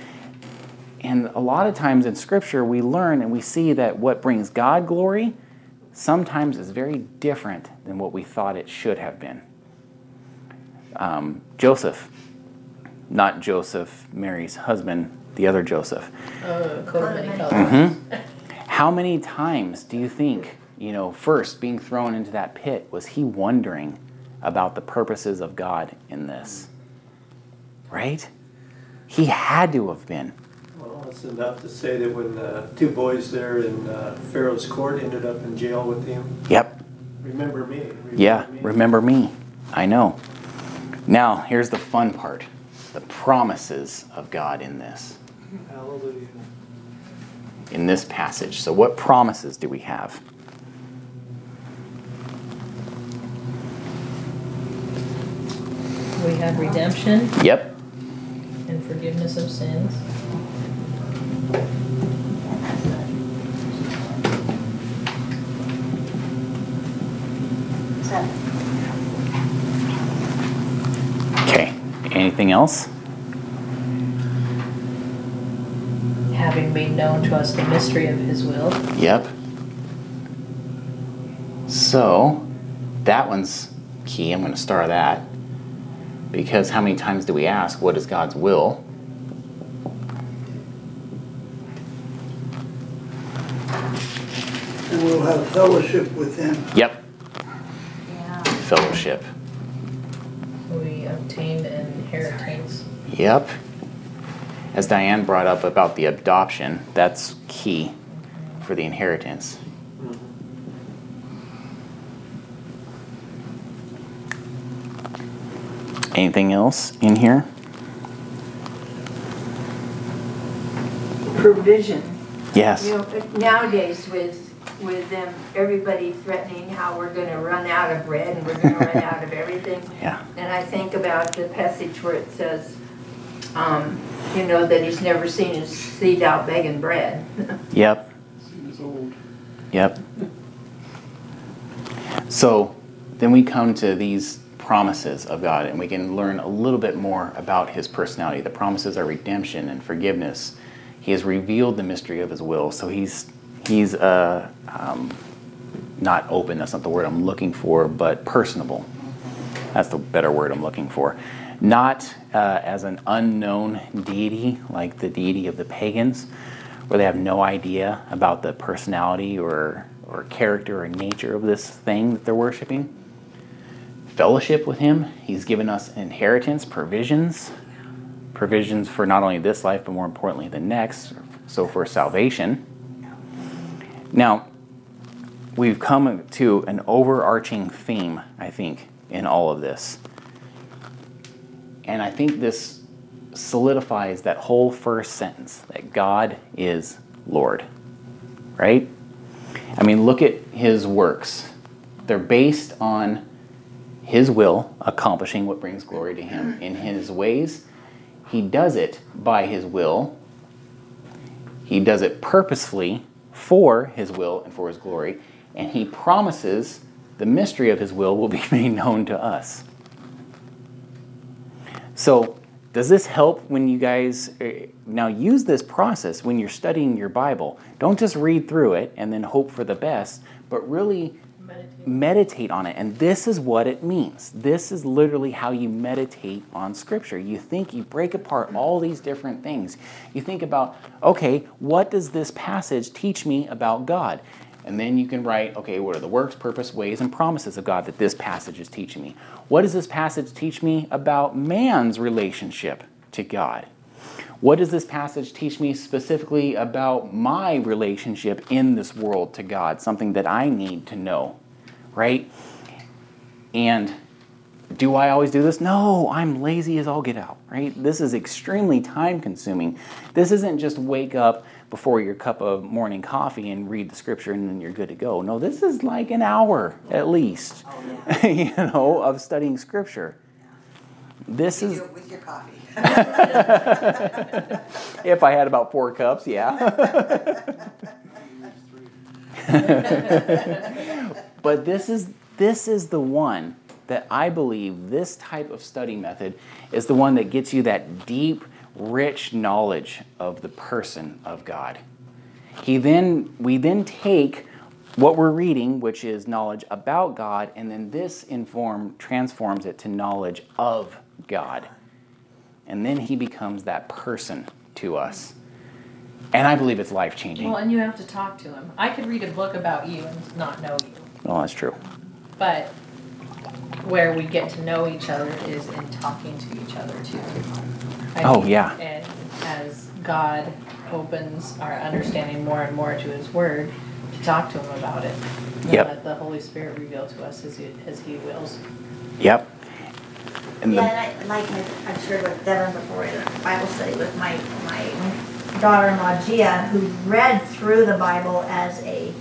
And a lot of times in Scripture, we learn and we see that what brings God glory sometimes is very different than what we thought it should have been. Um, Joseph, not Joseph, Mary's husband, the other Joseph. Coat of many colors. Mm-hmm. How many times do you think, you know, first being thrown into that pit, was he wondering about the purposes of God in this? Right? He had to have been. Well, it's enough to say that when the two boys there in uh, Pharaoh's court ended up in jail with him, Yep. remember me. remember Yeah, me. remember me. I know. Now, here's the fun part the promises of God in this, Hallelujah. in this passage. So, what promises do we have? We have redemption Yep. and forgiveness of sins. Okay. Anything else? Having made known to us the mystery of his will. Yep. So, that one's key. I'm going to star that. Because how many times do we ask, what is God's will? And we'll have fellowship with them. Yep. Yeah. Fellowship. We obtained an inheritance. Yep. As Diane brought up about the adoption, that's key for the inheritance. Anything else in here? Provision. Yes. You know, nowadays with, with them, everybody threatening how we're gonna run out of bread and we're gonna run *laughs* out of everything. Yeah. And I think about the passage where it says, um, you know, that he's never seen his seed out begging bread. *laughs* Yep. He old. Yep. So then we come to these promises of God and we can learn a little bit more about his personality. The promises are redemption and forgiveness. He has revealed the mystery of his will. So he's he's uh, um, not open, that's not the word I'm looking for, but personable. That's the better word I'm looking for. Not uh, as an unknown deity like the deity of the pagans, where they have no idea about the personality or, or character or nature of this thing that they're worshiping. Fellowship with Him, He's given us inheritance, provisions, provisions for not only this life, but more importantly, the next. So for salvation. Now, we've come to an overarching theme, I think, in all of this. And I think this solidifies that whole first sentence that God is Lord. Right? I mean, look at his works. They're based on his will accomplishing what brings glory to him in his ways. He does it by his will. He does it purposefully for his will and for his glory. And he promises the mystery of his will will be *laughs* made known to us. So, does this help when you guys uh, now use this process when you're studying your Bible? Don't just read through it and then hope for the best, but really Meditate. meditate on it. And this is what it means. This is literally how you meditate on Scripture. You think, you break apart all these different things. You think about, okay, what does this passage teach me about God? And then you can write, okay, what are the works, purpose, ways, and promises of God that this passage is teaching me? What does this passage teach me about man's relationship to God? What does this passage teach me specifically about my relationship in this world to God? Something that I need to know, right? And do I always do this? No, I'm lazy as all get out, right? This is extremely time consuming. This isn't just wake up before your cup of morning coffee and read the scripture and then you're good to go. No, this is like an hour at least, oh, *laughs* you know, of studying scripture. This is with your coffee. *laughs* if I had about four cups, yeah. *laughs* but this is this is the one that I believe this type of study method is the one that gets you that deep, rich knowledge of the person of God. He then we then take what we're reading, which is knowledge about God, and then this inform transforms it to knowledge of God. And then he becomes that person to us. And I believe it's life changing. Well, and you have to talk to him. I could read a book about you and not know you, Oh, that's true. but where we get to know each other is in talking to each other too. I Oh, think. yeah. And as God opens our understanding more and more to His Word, to talk to Him about it. And Yep. let the Holy Spirit reveal to us as He, as he wills. Yep. And Yeah, the, and I, like I- I've shared with Devin before in a Bible study with my, my daughter-in-law Gia, who read through the Bible as a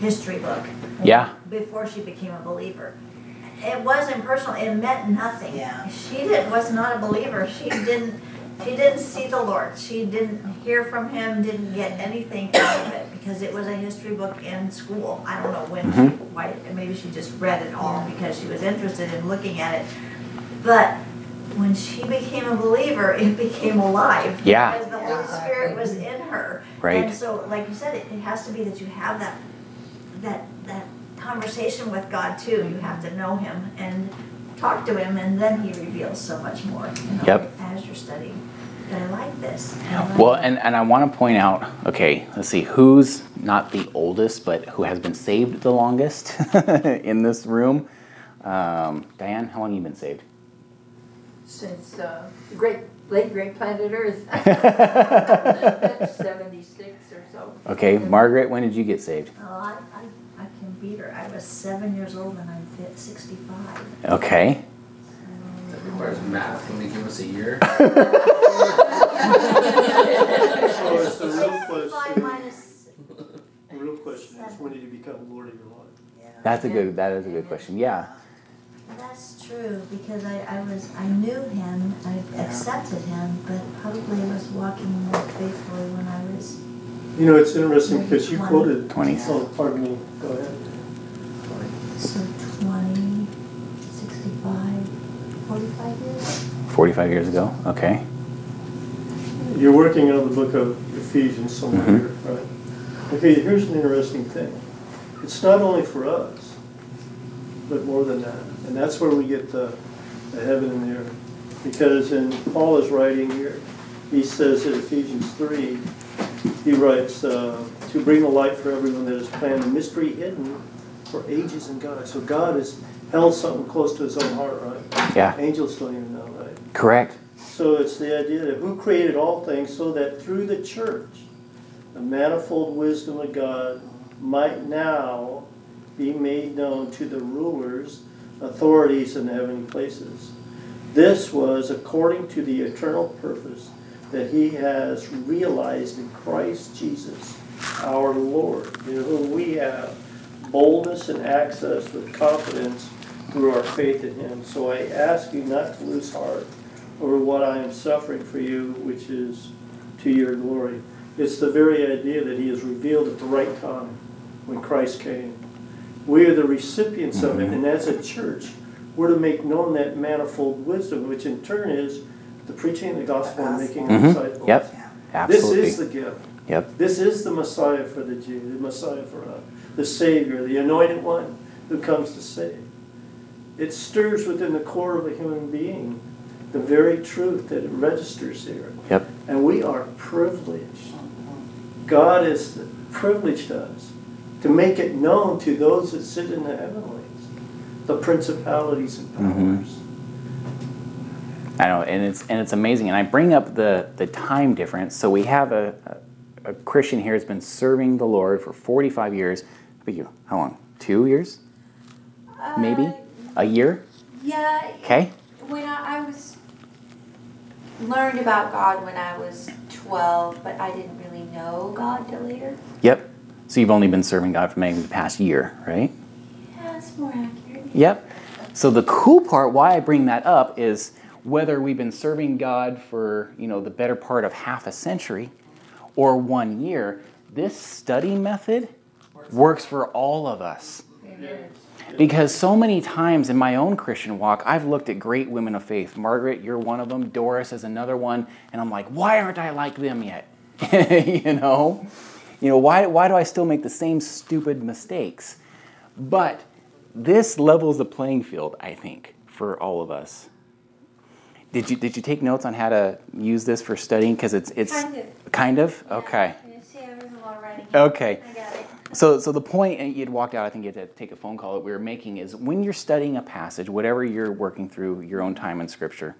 history book. Yeah. Before she became a believer. It wasn't personal, it meant nothing. Yeah. She did, was not a believer, she didn't, she didn't see the Lord, she didn't hear from him, didn't get anything out of it, because it was a history book in school. I don't know when she, mm-hmm. why, maybe she just read it all because she was interested in looking at it. But when she became a believer, it became alive. Yeah. Because the Holy Spirit was in her. Right. And so, like you said, it, it has to be that you have that, that, that conversation with God too. You have to know Him and talk to Him, and then He reveals so much more, you know, Yep. as you're studying. But I like this. I like well, and, and I want to point out okay, let's see, who's not the oldest, but who has been saved the longest *laughs* in this room? Um, Diane, how long have you been saved? Since, uh, the great, late great planet Earth. *laughs* Seventy-six or so. Okay, Margaret, when did you get saved? Oh, I, I, I can beat her. I was seven years old and I'm fit sixty-five. Okay. That requires math. Can they give us a year? So *laughs* oh, it's the real Sixty-five question, minus, the real question is, when did you become Lord of your life? Yeah. That's a good that is a good question. Yeah. that's true, because I, I was, I knew him, I accepted him, but probably was walking more faithfully when I was, You know, it's interesting because you quoted. Twenties. Oh, pardon me, go ahead. So twenty, sixty-five, forty-five years? 45 years ago. Okay. You're working on the book of Ephesians somewhere Mhm. here, right? Okay, here's an interesting thing. It's not only for us, but more than that. And that's where we get the, the heaven and the earth. Because in Paul is writing here, he says in Ephesians 3, he writes, uh, to bring the light for everyone that is planned, a mystery hidden for ages in God. So God has held something close to his own heart, right? Yeah. Angels don't even know, right? Correct. So it's the idea that who created all things so that through the church, the manifold wisdom of God might now be made known to the rulers, authorities in the heavenly places. This was according to the eternal purpose that he has realized in Christ Jesus, our Lord, in whom we have boldness and access with confidence through our faith in him. So I ask you not to lose heart over what I am suffering for you, which is to your glory. It's the very idea that he is revealed at the right time when Christ came. We are the recipients of it, and as a church, we're to make known that manifold wisdom, which in turn is the preaching of the gospel and making Mhm. disciples. Yep. Absolutely. This is the gift. Yep. This is the Messiah for the Jew, the Messiah for us, the Savior, the anointed one who comes to save. It stirs within the core of a human being the very truth that it registers there. Yep. And we are privileged. God has privileged us to make it known to those that sit in the heavenlies, the principalities and powers. Mhm. I know, and it's and it's amazing. And I bring up the the time difference. So we have a a, a Christian here who's been serving the Lord for 45 years. How about you? How long? Two years? Maybe? Uh, A year? Yeah. Okay. When I, I was learned about God when I was 12, but I didn't really know God till later. Yep. So you've only been serving God for maybe the past year, right? Yeah, that's more accurate. Yep. So the cool part, why I bring that up, is whether we've been serving God for you know the better part of half a century or one year, this study method works for all of us. Because so many times in my own Christian walk, I've looked at great women of faith. Margaret, you're one of them. Doris is another one, and I'm like, why aren't I like them yet? *laughs* you know, you know why? Why do I still make the same stupid mistakes? But this levels the playing field, I think, for all of us. Did you did you take notes on how to use this for studying? Because it's it's Kind of. kind of okay. You see, I a lot of writing. Okay. So, so the point and you'd walked out. I think you had to take a phone call that we were making is when you're studying a passage, whatever you're working through your own time in Scripture.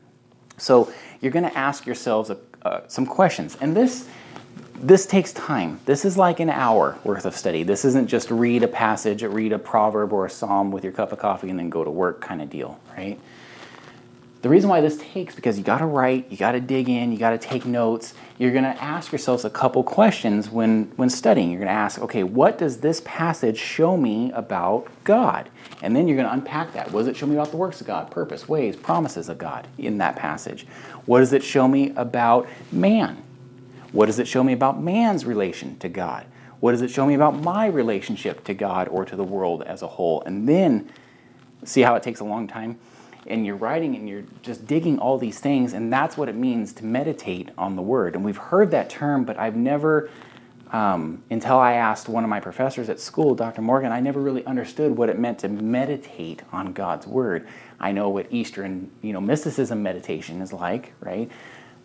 So you're going to ask yourselves a, uh, some questions, and this this takes time. This is like an hour worth of study. This isn't just read a passage, read a proverb or a psalm with your cup of coffee, and then go to work kind of deal, right? The reason why this takes because you got to write, you got to dig in, you got to take notes. You're going to ask yourselves a couple questions when when studying. You're going to ask, okay, what does this passage show me about God? And then you're going to unpack that. What does it show me about the works of God, purpose, ways, promises of God in that passage? What does it show me about man? What does it show me about man's relation to God? What does it show me about my relationship to God or to the world as a whole? And then see how it takes a long time? And you're writing and you're just digging all these things, and that's what it means to meditate on the Word. And we've heard that term, but I've never, um, until I asked one of my professors at school, Dr. Morgan, I never really understood what it meant to meditate on God's Word. I know what Eastern, you know, mysticism meditation is like, right?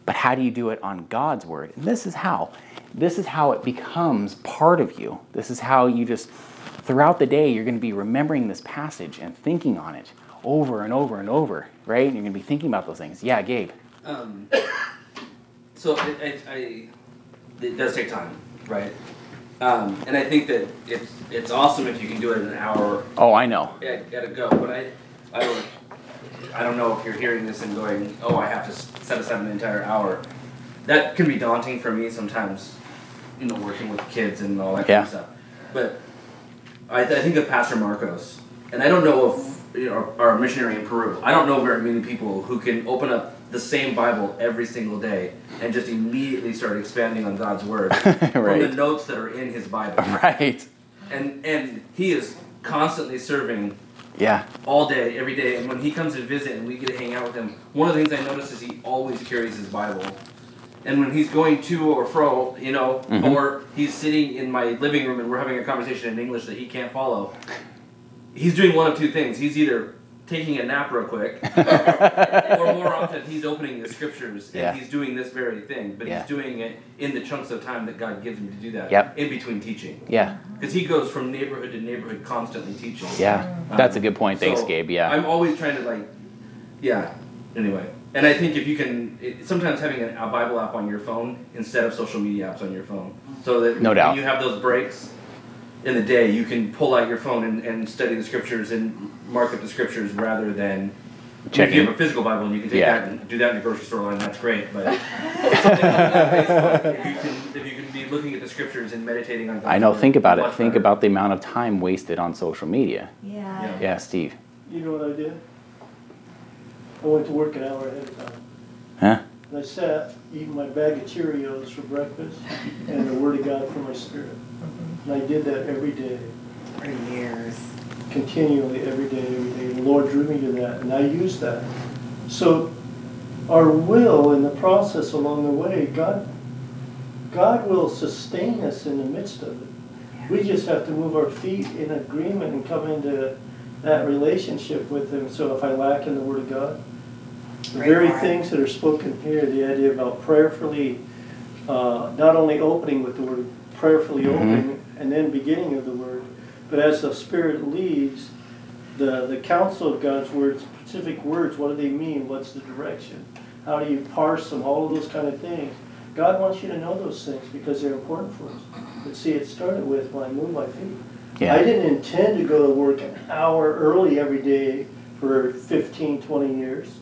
But how do you do it on God's Word? And this is how. This is how it becomes part of you. This is how you just, throughout the day, you're going to be remembering this passage and thinking on it over and over and over, right? And you're going to be thinking about those things. Yeah, Gabe. Um, *coughs* so I, I, I, it does take time, right? Um, and I think that it's it's awesome if you can do it in an hour Oh, I know. at, at a go. But I, I don't, I don't know if you're hearing this and going, oh, I have to set aside an entire hour. That can be daunting for me sometimes, you know, working with kids and all that kind of stuff. But I, I think of Pastor Marcos, and I don't know if you know, our, our missionary in Peru. I don't know very many people who can open up the same Bible every single day and just immediately start expanding on God's word *laughs* from the notes that are in his Bible. *laughs* Right. And and he is constantly serving Yeah. all day, every day. And when he comes to visit and we get to hang out with him, one of the things I notice is he always carries his Bible. And when he's going to or fro, you know, Mhm. or he's sitting in my living room and we're having a conversation in English that he can't follow, he's doing one of two things. He's either taking a nap real quick, *laughs* or more often he's opening the scriptures and Yeah. he's doing this very thing. But Yeah. he's doing it in the chunks of time that God gives him to do that. Yep. In between teaching. Yeah. Because he goes from neighborhood to neighborhood constantly teaching. Yeah. Um, That's a good point. Thanks, So, Gabe. Yeah. I'm always trying to like, yeah. Anyway, and I think if you can, it, sometimes having a, a Bible app on your phone instead of social media apps on your phone, so that No when doubt. you have those breaks in the day, you can pull out your phone and, and study the scriptures and mark up the scriptures rather than. If you have a physical Bible and you can take Yeah. that and do that in the grocery store line, that's great. But *laughs* something like that, if you can, if you can be looking at the scriptures and meditating on. God's I know. Think about it. much Think better. about the amount of time wasted on social media. Yeah. Yeah, Steve. You know what I did? I went to work an hour ahead of time. Huh? And I sat eating my bag of Cheerios for breakfast and the Word of God for my spirit. And I did that every day, For years. continually, every day, every day. The Lord drew me to that, and I used that. So, our will in the process along the way, God, God will sustain us in the midst of it. We just have to move our feet in agreement and come into that relationship with Him. So, if I lack in the Word of God, the very things that are spoken here, the idea about prayerfully, uh, not only opening with the word, prayerfully Mhm. opening and then beginning of the word, but as the Spirit leads, the, the counsel of God's words, specific words, what do they mean? What's the direction? How do you parse them? All of those kind of things. God wants you to know those things because they're important for us. But see, it started with when I moved my feet. Yeah. I didn't intend to go to work an hour early every day for 15, 20 years.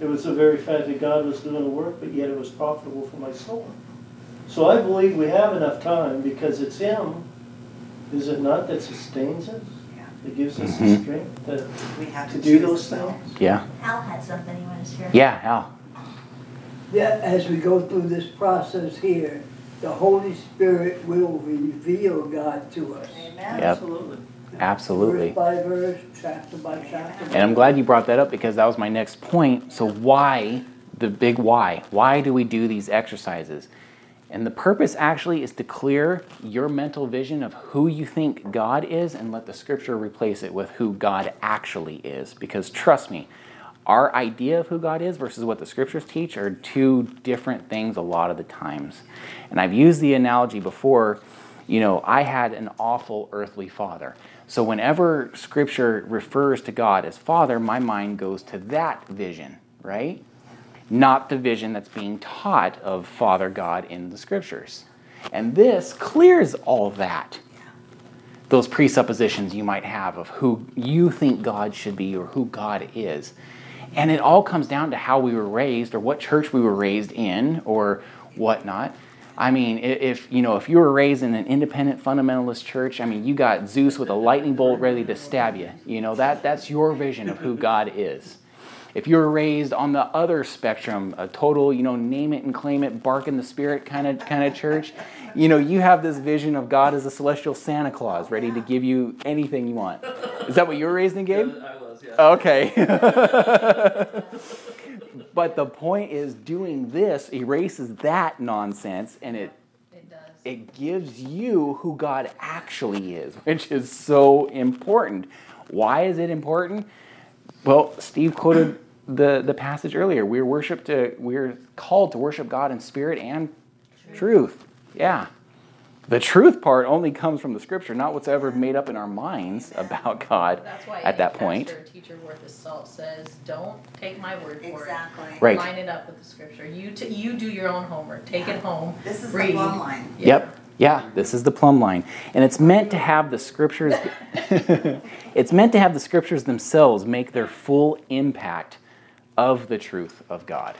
It was the very fact that God was doing the work, but yet it was profitable for my soul. So I believe we have enough time because it's Him, is it not, that sustains us? Yeah. That gives us the Mhm. strength to, We have to to do those things? Yeah. Al had something he wanted to share. Yeah. Al. That as we go through this process here, the Holy Spirit will reveal God to us. Amen. Yep. Absolutely. Absolutely. Verse by verse, chapter by chapter. And I'm glad you brought that up because that was my next point. So, why, the big why? Why do we do these exercises? And the purpose actually is to clear your mental vision of who you think God is and let the scripture replace it with who God actually is. Because trust me, our idea of who God is versus what the scriptures teach are two different things a lot of the times. And I've used the analogy before you know, I had an awful earthly father. So whenever scripture refers to God as father, my mind goes to that vision, right? Not the vision that's being taught of Father God in the scriptures. And this clears all that. Those presuppositions you might have of who you think God should be or who God is. And it all comes down to how we were raised or what church we were raised in or whatnot. I mean, if you know, if you were raised in an independent fundamentalist church, I mean, you got Zeus with a lightning bolt ready to stab you. You know that that's your vision of who God is. If you were raised on the other spectrum, a total, you know, name it and claim it, bark in the spirit kind of kind of church, you know, you have this vision of God as a celestial Santa Claus, ready to give you anything you want. Is that what you were raised in, Gabe? I was, yeah. Okay. *laughs* but the point is, doing this erases that nonsense and it It does. it gives you who God actually is, which is so important. Why is it important? Well, Steve quoted the, the passage earlier. We're worship to we're called to worship God in spirit and truth. Yeah. The truth part only comes from the scripture, not what's ever made up in our minds about God That's why at that any point. pastor or teacher worth his salt says, don't take my word for Exactly. it. Right. Line it up with the scripture. You t- you do your own homework. Take it home. This is the read. plumb line. Yeah. Yep. Yeah, this is the plumb line. And it's meant to have the scriptures *laughs* it's meant to have the scriptures themselves make their full impact of the truth of God.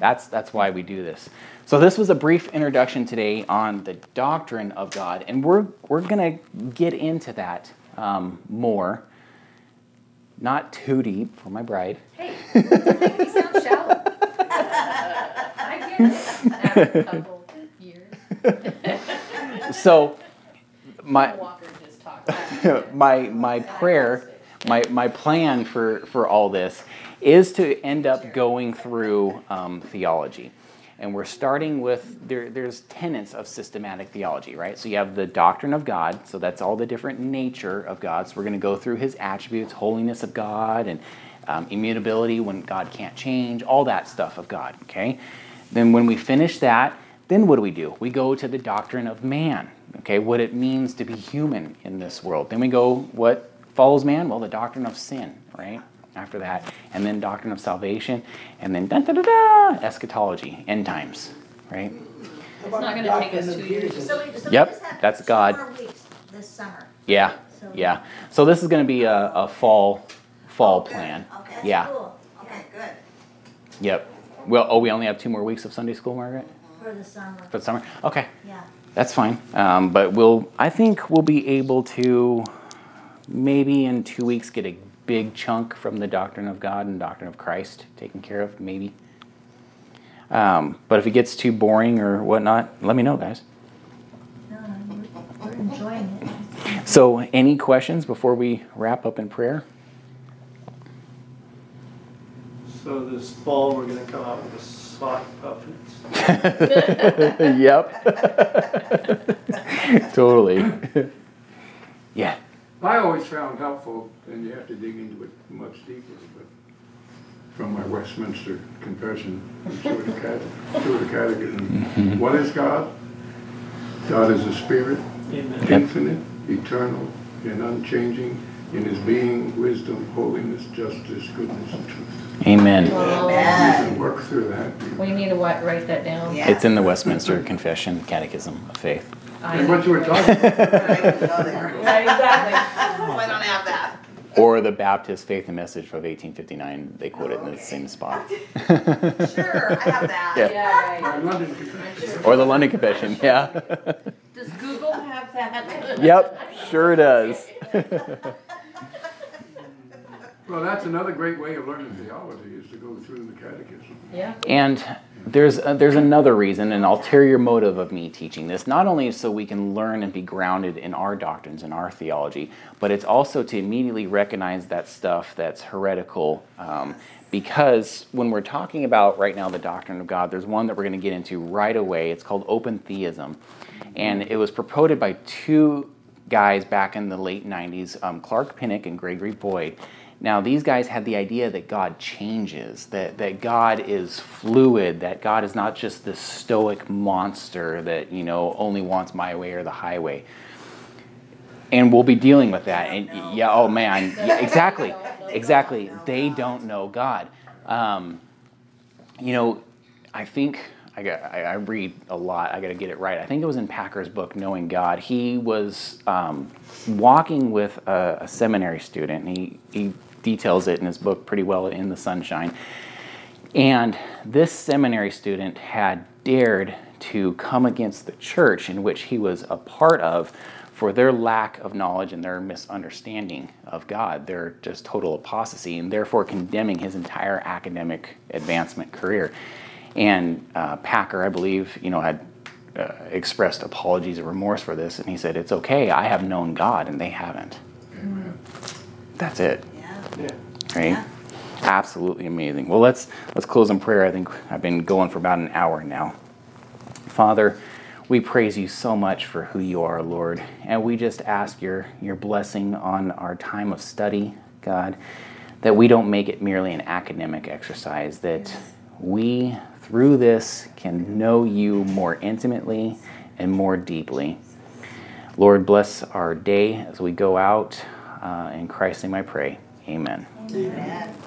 That's that's why we do this. So this was a brief introduction today on the doctrine of God, and we're we're gonna get into that um, more. Not too deep for my bride. Hey, don't make me sound shallow. *laughs* I get it. *laughs* After a couple years. So my Walker just talked. about *laughs* my my prayer, my my plan for for all this is to end up going through um, theology, and we're starting with there. There's tenets of systematic theology, right? So you have the doctrine of God. So that's all the different nature of God. So we're going to go through His attributes, holiness of God, and um, immutability when God can't change, all that stuff of God. Okay. Then when we finish that, then what do we do? We go to the doctrine of man, okay, what it means to be human in this world. Then we go, what follows man? Well, the doctrine of sin, right? after that, and then doctrine of salvation, and then da da da da eschatology, end times, right? How not about gonna the take us doctrine of two years. Jesus? So we, so we Yep, just have that's two God. more weeks this summer. Yeah, So- yeah. So this is going to be a, a fall fall Oh, good. plan. Okay. That's Yeah. cool. Okay, good. Yep. Well, oh, we only have two more weeks of Sunday school, Margaret, For the summer, for the summer. Okay. yeah. That's fine. Um, but we'll, I think we'll be able to maybe in two weeks get a big chunk from the doctrine of God and doctrine of Christ taken care of, maybe. Um, but if it gets too boring or whatnot, let me know, guys. No, we're, we're enjoying it. So, any questions before we wrap up in prayer? So this fall, we're gonna come out with a sock puppets. *laughs* yep. *laughs* totally. yeah. I always found helpful, and you have to dig into it much deeper, but from my Westminster Confession, and Shorter Cate- Shorter Catechism, mm-hmm. what is God? God is a spirit, Amen. Yep. infinite, eternal, and unchanging in his being, wisdom, holiness, justice, goodness, and truth. Amen. Amen. can work through that. We need to write that down. Yeah. It's in the Westminster Confession, Catechism of Faith. I- And what you were talking about, I can go there. Yeah, exactly. I don't have that. Or the Baptist Faith and Message of 1859. They quote it in the same spot. *laughs* Sure, I have that. Yeah. Yeah, my right. Confession. Or the London Confession, yeah. Does Google have that? yep, sure does. *laughs* Well, that's another great way of learning theology, is to go through the catechism. Yeah. And there's uh, there's another reason, an ulterior motive of me teaching this. Not only so we can learn and be grounded in our doctrines and our theology, but it's also to immediately recognize that stuff that's heretical. Um, because when we're talking about right now the doctrine of God, there's one that we're going to get into right away. It's called open theism, and it was promoted by two guys back in the late 90s, um, Clark Pinnock and Gregory Boyd. Now, these guys had the idea that God changes, that, that God is fluid, that God is not just this stoic monster that, you know, only wants my way or the highway. And we'll be dealing with that. And yeah, oh man, yeah, exactly, *laughs* exactly. They don't know God. Um, you know, I think I got I, I read a lot. I got to get it right. I think it was in Packer's book, Knowing God. He was um, walking with a, a seminary student. And he he details it in his book pretty well in the Sunshine. And this seminary student had dared to come against the church in which he was a part of for their lack of knowledge and their misunderstanding of God, their just total apostasy, and therefore condemning his entire academic advancement career. And uh, Packer, I believe, you know, had uh, expressed apologies or remorse for this, and he said, "It's okay. I have known God, and they haven't." That's it. Yeah. right? Yeah. Absolutely amazing. Well, let's let's close in prayer. I think I've been going for about an hour now. Father, we praise you so much for who you are, Lord, and we just ask your your blessing on our time of study, God, that we don't make it merely an academic exercise, that we through this can know you more intimately and more deeply. Lord, bless our day as we go out. Uh, in Christ's name I pray. Amen. Amen.